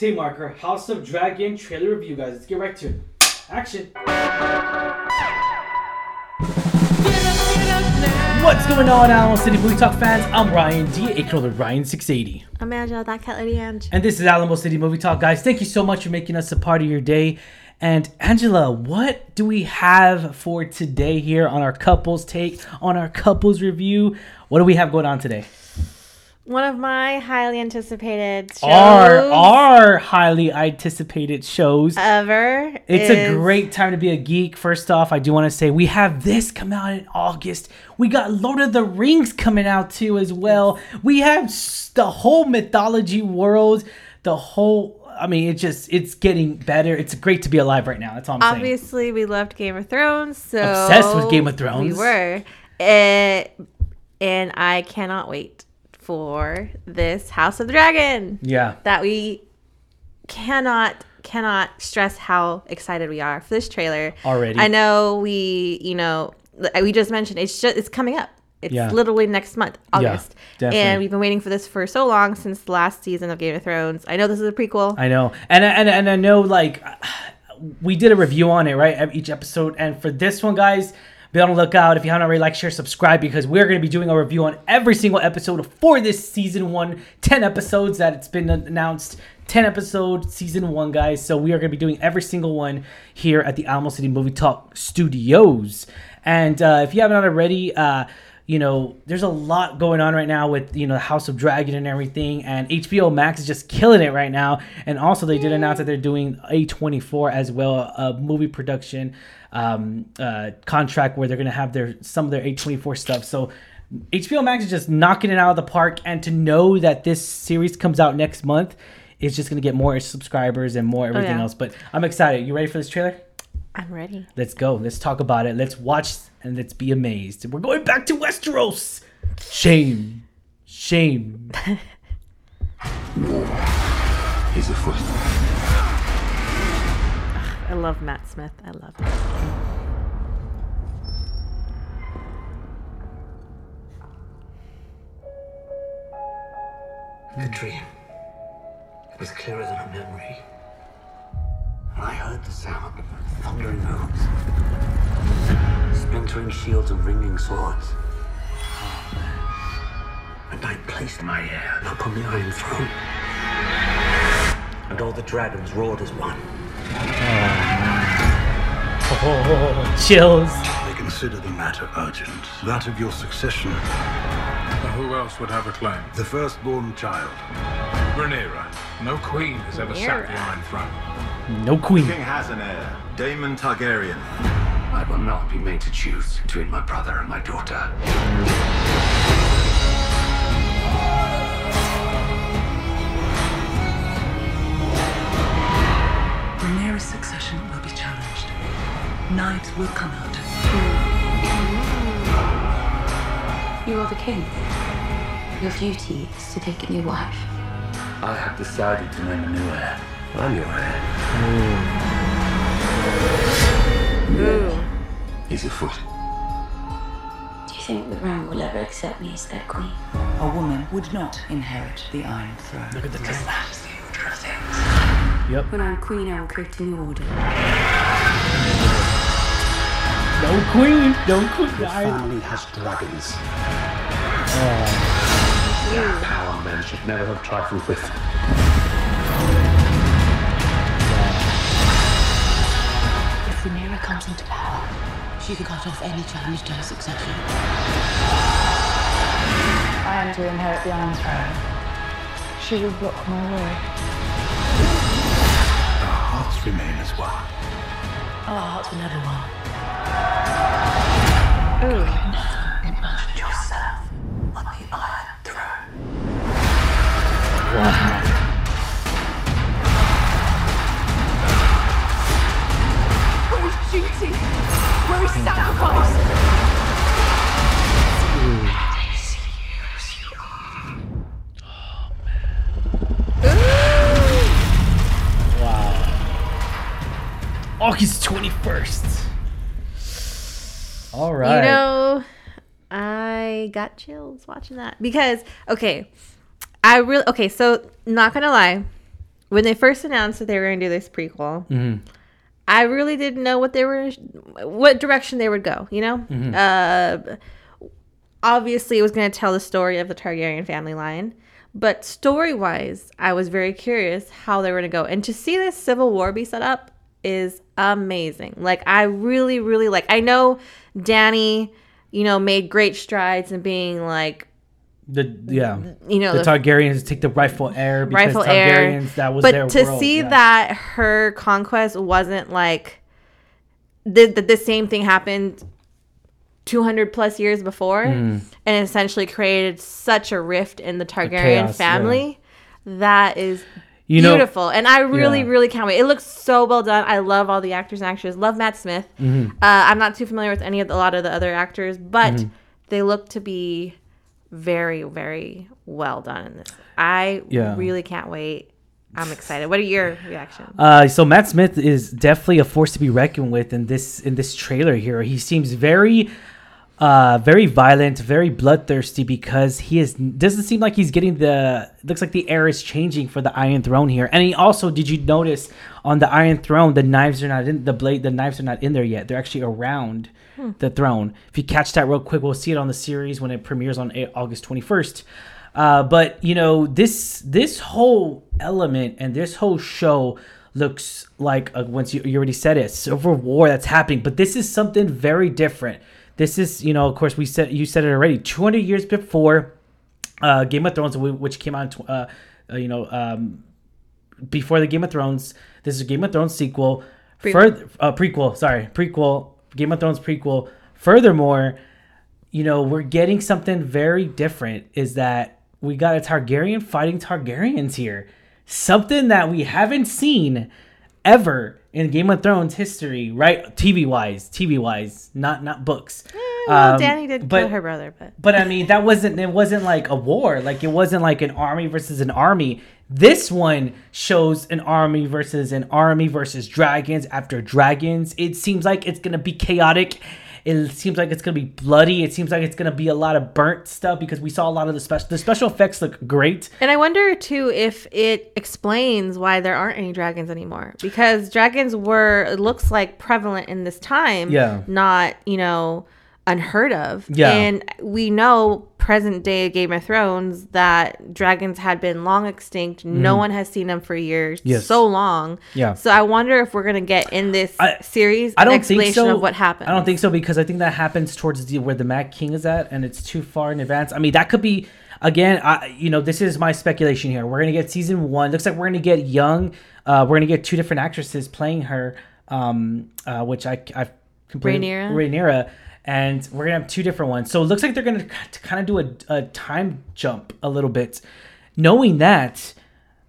Day marker, House of Dragon trailer review, guys. Let's get right to it. Action. What's going on, Alamo City Movie Talk fans? I'm Ryan D, aka the Ryan680. I'm Angela, that cat lady Ange. And this is Alamo City Movie Talk, guys. Thank you so much for making us a part of your day. And Angela, what do we have for today here on our couples take, on our couples review? What do we have going on today? One of my highly anticipated shows Our our highly anticipated shows. ever. It's a great time to be a geek. First off, I do want to say we have this come out in August. We got Lord of the Rings coming out too as well. We have the whole mythology world, the whole I mean, it's just it's getting better. It's great to be alive right now. That's all I'm saying. Obviously, we loved Game of Thrones, so Obsessed with Game of Thrones. We were, it, and I cannot wait for this House of the Dragon. Yeah. That we cannot cannot stress how excited we are for this trailer Already. I know we, you know, we just mentioned it's just it's coming up. It's Yeah. literally next month, August. definitely. and we've been waiting for this for so long since the last season of Game of Thrones. I know this is a prequel. I know, and and and I know like we did a review on it, right? Each episode, and for this one, guys, be on the lookout. If you haven't already, like, share, subscribe, because we're going to be doing a review on every single episode for this season one. Ten episodes that it's been announced. 10 episode season one guys so we are going to be doing every single one here at the alamo city movie talk studios and uh, if you haven't already uh, you know, there's a lot going on right now with you know House of Dragon and everything, and HBO Max is just killing it right now. And also, they did announce that they're doing A24 as well, a movie production um, uh, contract where they're gonna have their some of their A24 stuff. So HBO Max is just knocking it out of the park, and to know that this series comes out next month is just gonna get more subscribers and more everything yeah. else. But I'm excited. You ready for this trailer? I'm ready. Let's go. Let's talk about it. Let's watch and let's be amazed. We're going back to Westeros. Shame. Shame. He's afoot. I love Matt Smith. I love him. The dream. It was clearer than a memory. And I heard the sound of thundering hooves, splintering shields and ringing swords. Ah, and I placed my heir upon the Iron Throne. And all the dragons roared as one. Oh, chills. They consider the matter urgent. That of your succession. Who else would have a claim? The firstborn child. Rhaenyra. No queen has ever sat the Rhaenyra. Iron Throne. No queen. The king has an heir, Daemon Targaryen. I will not be made to choose between my brother and my daughter. Rhaenyra's succession will be challenged. Knives will come out. You are the king. Your duty is to take a new wife. I have decided to name a new heir. I'm your heir. Hmm. Ooh. He's afoot. Do you think the realm will ever accept me as their queen? A woman would not inherit the Iron Throne. Look at the Because that is the order of things. Yep. When I'm queen, I will create a new order. No queen. No queen. I- Family has dragons. Oh. Power men should never have trifled with. If Rhaenyra comes into power, she can cut off any challenge to her succession. I am to inherit the Iron Throne. She will block my way. Our hearts remain as one. Our hearts will never one. Ooh. Imagine yourself on the Iron Throne. As you. Wow. August 21st. All right. You know, I got chills watching that because okay, I really okay. So not gonna lie, when they first announced that they were to do this prequel, Mm-hmm. I really didn't know what they were, what direction they would go. You know, Mm-hmm. uh, obviously it was to tell the story of the Targaryen family line, but story wise, I was very curious how they were to go. And to see this civil war be set up is amazing. Like I really, really like. I know Dany, you know, made great strides in being like The yeah, you know the Targaryens take the rightful heir because rightful heir. That was but to world, see yeah. that her conquest wasn't like the, the, the same thing happened 200 plus years before and essentially created such a rift in the Targaryen Mm. chaos, family that is You know- beautiful and I really Yeah. really can't wait it looks so well done I love all the actors and actresses love Matt Smith Mm-hmm. uh, I'm not too familiar with any of the, a lot of the other actors but Mm-hmm. they look to be very very well done in this I Yeah. really can't wait I'm excited what are your reactions Uh, so Matt Smith is definitely a force to be reckoned with in this in this trailer here. He seems very, uh, very violent, very bloodthirsty because he is doesn't seem like he's getting the. Looks like the heir is changing for the Iron Throne here. And he also, did you notice on the Iron Throne the knives are not in the blade. The knives are not in there yet. They're actually around the throne. If you catch that real quick, we'll see it on the series when it premieres on A- August twenty first. Uh, but you know this this whole element and this whole show looks like uh, once you, you already said it civil war that's happening but this is something very different this is you know of course we said you said it already 200 years before uh, game of thrones which came out uh, uh, you know um, before the game of thrones this is a game of thrones sequel further uh, prequel sorry prequel game of thrones prequel furthermore you know, we're getting something very different is that we got a Targaryen fighting Targaryens here. Something that we haven't seen ever in Game of Thrones history, right? TV wise, TV wise, not not books. well, Um, Dany did but- kill her brother but But I mean, that wasn't it wasn't like a war. Like it wasn't like an army versus an army. This one shows an army versus an army versus dragons after dragons. It seems like it's gonna be chaotic. It seems like it's gonna be bloody. It seems like it's gonna be a lot of burnt stuff because we saw a lot of the special. The special effects look great. And I wonder too if it explains why there aren't any dragons anymore. Because dragons were, it looks like, prevalent in this time. Yeah. Not, you know, unheard of. Yeah. And we know present day Game of Thrones that dragons had been long extinct. No one has seen them for years. Mm-hmm. Yes. So long. Yeah. So I wonder if we're to get in this I- series I don't think explanation so. of what happened. I don't think so because I think that happens towards the where the Mad King is at, and it's too far in advance. I mean, that could be again. I you know this is my speculation here. We're gonna get season one. Looks like we're gonna get young. Uh, we're gonna get two different actresses playing her, um, uh, which I I've completely Rhaenyra? Rhaenyra. And we're gonna have two different ones. So it looks like they're gonna kind of do a, a time jump a little bit, knowing that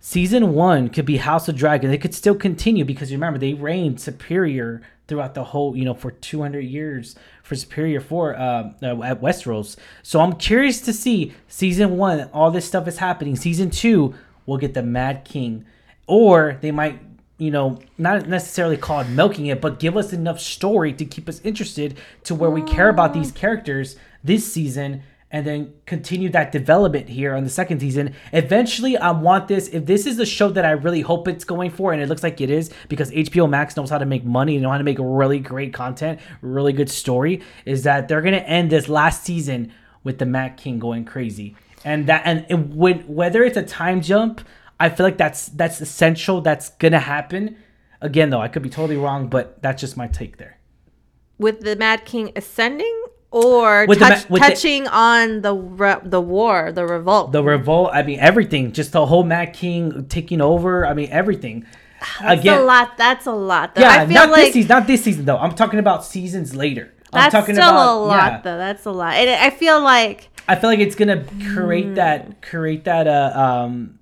season one could be House of Dragon. They could still continue because remember they reigned superior throughout the whole, you know, for 200 years for superior for uh, uh, at Westeros. So I'm curious to see season one. All this stuff is happening. Season two, we'll get the Mad King, or they might. You know, not necessarily call it milking it, but give us enough story to keep us interested to where we care about these mm. characters this season and then continue that development here on the second season. Eventually, I want this. If this is the show that I really hope it's going for, and it looks like it is, because HBO Max knows how to make money and know how to make really great content, really good story, is that they're gonna end this last season with the Mad King going crazy, and that and it, when whether it's a time jump, I feel like that's that's essential. That's gonna happen. Again, though, I could be totally wrong, but that's just my take there. with the Mad King ascending or touch, ma- with the- touching on the re- the war, the revolt. the revolt. I mean, everything. Just the whole Mad King taking over. I mean, everything. That's a lot. That's a lot. Though. Yeah, not like this season. Not this season though. I'm talking about seasons later. I'm that's talking still about a lot, yeah. though. That's a lot. And I feel like I feel like it's gonna create that create that uh um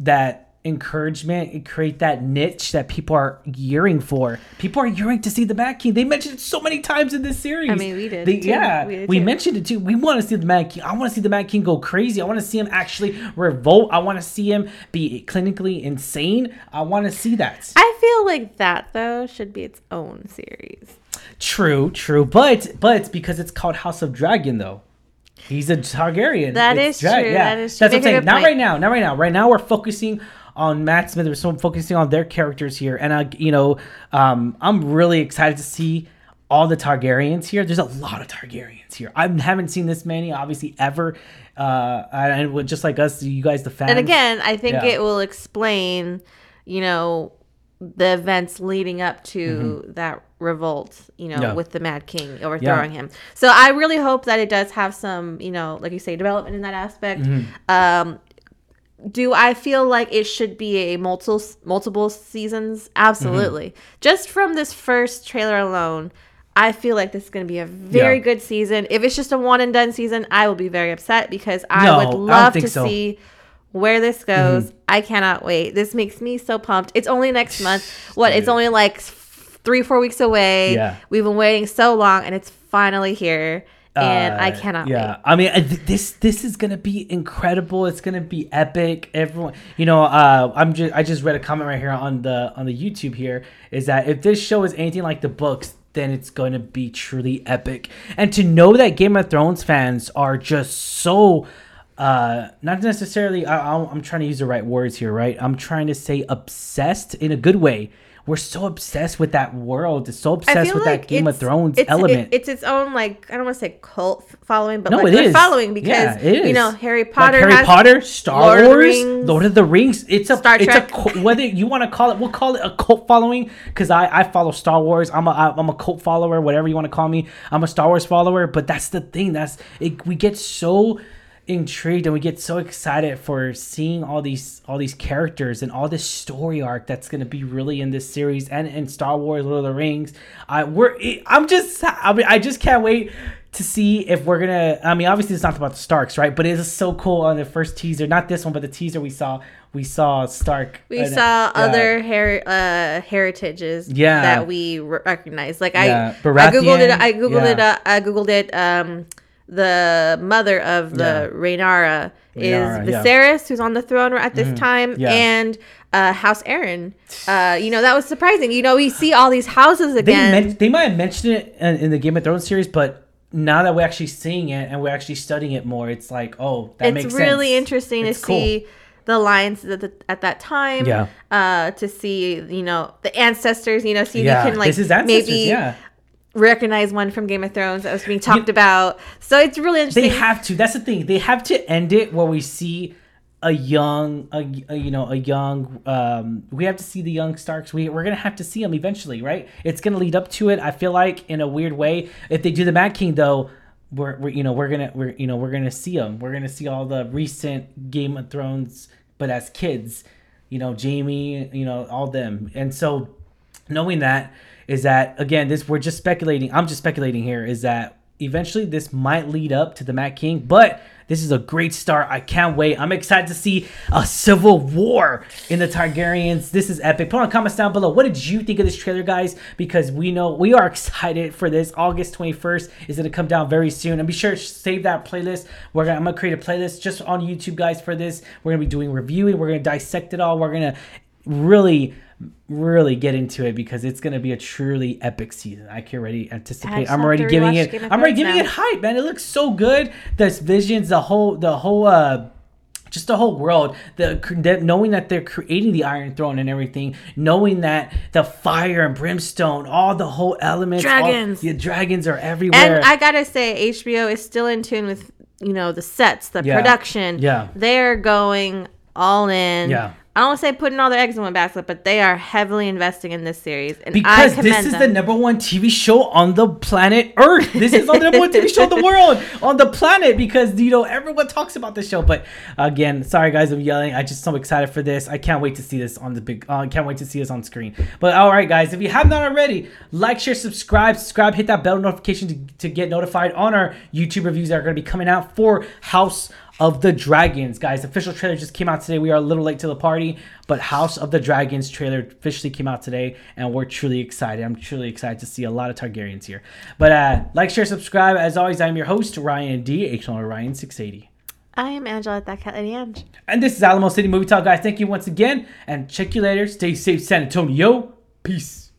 that encouragement and create that niche that people are yearning for. People are yearning to see the Mad King. They mentioned it so many times in this series. I mean, we did, They- yeah, We we, did, too. mentioned it too. We want to see the Mad King. I want to see the Mad King go crazy. I want to see him actually revolt. I want to see him be clinically insane. I want to see that. I feel like that though should be its own series. True, true, but but it's because it's called House of Dragon though. He's a Targaryen. That It's is true, that is true. That's what I'm saying. Not point. right now. Not right now. Right now we're focusing on Matt Smith. We're so focusing on their characters here, and uh, you know, um, I'm really excited to see all the Targaryens here. There's a lot of Targaryens here. I haven't seen this many, obviously, ever. Uh, and just like us, you guys, the fans. And again, I think Yeah. it will explain, you know, the events leading up to that revolt, you know, Mm-hmm. Yeah. with the Mad King overthrowing him. So I really hope that it does have some, you know, like you say, development in that aspect. Mm-hmm. Um, do I feel like it should be a multiple multiple seasons? Absolutely. Mm-hmm. Just from this first trailer alone, I feel like this is going to be a very Yeah. good season. If it's just a one and done season, I will be very upset because I No, would love think to so. Mm-hmm. see where this goes. I cannot wait. This makes me so pumped. It's only next month. What? It's only like three, four weeks away. Yeah. We've been waiting so long, and it's finally here. And I Uh, cannot yeah. wait. I mean, I th- this this is gonna be incredible. It's gonna be epic. Everyone, you know, uh, I'm just I just read a comment right here on the on the YouTube here is that if this show is anything like the books, then it's going to be truly epic. And to know that Game of Thrones fans are just so. Uh, not necessarily. I, I'm trying to use the right words here, right? I'm trying to say obsessed in a good way. We're so obsessed with that world. It's so obsessed with like that Game of Thrones it's, element. it- it's its own like I don't want to say cult following, but No, like it a following because Yeah, you know Harry Like Potter, Harry has Potter, Star Lord Wars, Rings. Lord of the Rings. It's a Star it's a Trek. cult- whether you want to call it, we'll call it a cult following because I I follow Star Wars. I'm a i'm a cult follower, whatever you want to call me. I'm a Star Wars follower, but that's the thing. That's it, we get so intrigued and we get so excited for seeing all these all these characters and all this story arc that's going to be really in this series and in Star Wars Lord of the Rings. I we're I'm just I mean I just can't wait to see if we're gonna I mean obviously it's not about the Starks right but it is so cool on the first teaser not this one but the teaser we saw we saw Stark We and, saw uh, other her- uh, heritages Yeah. that we recognize. Like Yeah, I, I googled it. I googled it. Uh, I googled it. Um, the mother of the Rhaenyra is Rhaenyra, yeah. Mm-hmm. Viserys, who's on the throne at this time, Yeah. and uh, House Arryn. Uh, you know that was surprising. You know we see all these houses they again. men- they might have mentioned it in, in the Game of Thrones series but now that we're actually seeing it and we're actually studying it more it's like oh that it's makes sense. It's really interesting It's to cool. see the lines at, the, at that time. Yeah. Uh, to see you know the ancestors. You know, see yeah if you can like this is maybe yeah recognize one from Game of Thrones that was being talked about. So it's really interesting. they have to. That's the thing. They have to end it where we see a young a, a, you know a young um we have to see the young starks. We, we're gonna have to see them eventually right? It's gonna lead up to it i feel like in a weird way. If they do the mad king though we're, we're you know we're gonna we're you know we're gonna see them we're gonna see all the recent game of thrones but as kids you know jamie you know all them. And so knowing that is that again this we're just speculating i'm just speculating here is that eventually this might lead up to the Mad King, but this is a great start. I can't wait. I'm excited to see a civil war in the Targaryens. This is epic. Put on comments down below. What did you think of this trailer, guys? Because we know we are excited for this. August 21st is going to come down very soon. And be sure to save that playlist. We're gonna, I'm going to create a playlist just on YouTube, guys, for this. We're going to be doing reviewing. We're going to dissect it all. We're going to really really get into it because it's going to be a truly epic season. I can already anticipate. I'm already giving it I'm already giving now. it hype, man. It looks so good. This visions, the whole the whole uh just the whole world, the, the knowing that they're creating the Iron Throne and everything, knowing that the fire and brimstone, all the whole elements, Dragons. the dragons are everywhere. And I gotta say, HBO is still in tune with you know the sets, the Yeah. production. Yeah. they're going all in. Yeah. I don't say putting all their eggs in one basket, but they are heavily investing in this series, and I because this is them. the number one TV show on the planet Earth. This is on the number one TV show in the world on the planet because you know everyone talks about this show. But again, sorry guys, I'm yelling. I just so excited for this. I can't wait to see this on the big. I uh, can't wait to see this on screen. But all right, guys, if you have not already, like, share, subscribe, subscribe, hit that bell notification to, to get notified on our YouTube reviews that are going to be coming out for House of the Dragons, guys. Official trailer just came out today. We are a little late to the party, but House of the Dragons trailer officially came out today, and we're truly excited. I'm truly excited to see a lot of Targaryens here. But uh, like, share, subscribe. As always, I'm your host Ryan D. H Ryan 680. I am Angela that cat Lady Ange. And this is Alamo City Movie Talk, guys. Thank you once again, and check you later. Stay safe, San Antonio. Peace.